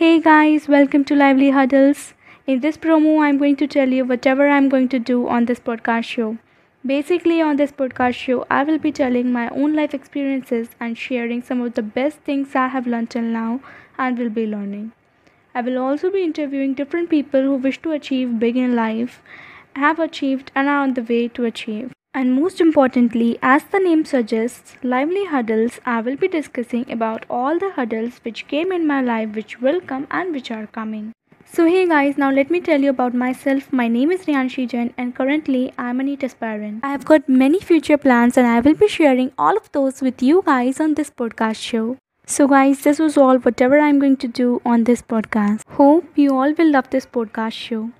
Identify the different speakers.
Speaker 1: Hey guys, welcome to Lively Huddles. In this promo, I'm going to tell you whatever I'm going to do on this podcast show. Basically, on this podcast show, I will be telling my own life experiences and sharing some of the best things I have learned till now and will be learning. I will also be interviewing different people who wish to achieve big in life, have achieved, and are on the way to achieve. And most importantly, as the name suggests, Lively Huddles, I will be discussing about all the huddles which came in my life, which will come, and which are coming. So, hey guys, now let me tell you about myself. My name is Rianshi Jain, and currently I'm a NEET aspirant. I have got many future plans, and I will be sharing all of those with you guys on this podcast show. So, guys, this was all whatever I'm going to do on this podcast. Hope you all will love this podcast show.